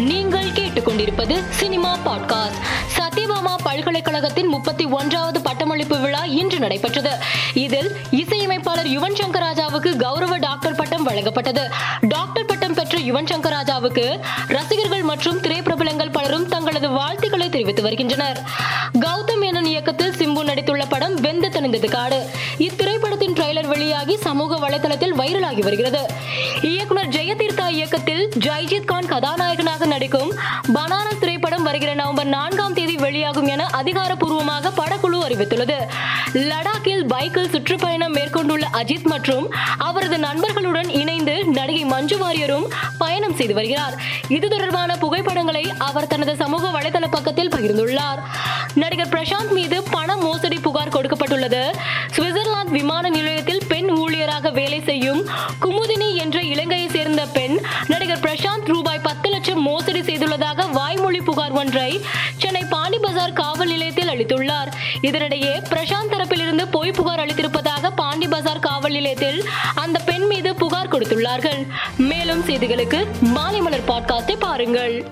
நீங்கள் கேட்டுக்கொண்டிருப்பது cinema podcast. Satyabhama பல்கலைக்கழகத்தின் முப்பத்தி ஒன்றாவது பட்டமளிப்பு விழா இன்று நடைபெற்றது. இதில் இசையமைப்பாளர் யுவன் சங்கர் ராஜாவுக்கு கௌரவ டாக்டர் பட்டம் வழங்கப்பட்டது. டாக்டர் பட்டம் பெற்ற யுவன் சங்கர் ராஜாவுக்கு ரசிகர்கள் மற்றும் திரைப்பிரபலங்கள் பலரும் தங்களது வாழ்த்துக்களை தெரிவித்து வருகின்றனர். கௌதம் மேனன் இயக்கத்தில் சிம்பு நடித்துள்ள படம் வெந்து தணிந்தது காடு. இத்திரைப்படத்தின் ட்ரெய்லர் வெளியாகி சமூக வலைதளத்தில் வைரலாகி வருகிறது. இயக்குனர் ஜெய இயக்கத்தில் ஜெய்ஜித் கான் கதாநாயகனாக நடிக்கும் பனாரஸ் திரைப்படம் வருகிற நவம்பர் நான்காம் தேதி வெளியாகும் என அதிகாரப்பூர்வமாக படக்குழு அறிவித்துள்ளது. லடாக்கில் பைக்கில் சுற்றுப்பயணம் மேற்கொண்டுள்ள அஜித் மற்றும் அவரது நண்பர்களுடன் இணைந்து நடிகை மஞ்சு வாரியரும் பயணம் செய்து வருகிறார். இது தொடர்பான புகைப்படங்களை அவர் தனது சமூக வலைதள பக்கத்தில் பகிர்ந்துள்ளார். நடிகர் பிரசாந்த் மீது பண மோசடி புகார் கொடுக்கப்பட்டுள்ளது. சுவிட்சர்லாந்து விமான நிலையத்தில் பெண் ஊழியராக வேலை செய்யும் குமுதினி என்ற மோசடி செய்துள்ளதாக வாய்மொழி புகார் ஒன்றை சென்னை பாண்டி பஜார் காவல் நிலையத்தில் அளித்துள்ளார். இதனிடையே பிரசாந்த் தரப்பிலிருந்து பொய் புகார் அளித்திருப்பதாக பாண்டி பஜார் காவல் நிலையத்தில் அந்த பெண் மீது புகார் கொடுத்துள்ளார்கள். மேலும் செய்திகளுக்கு மாலை மலர் பாட்காஸ்டை பாருங்கள்.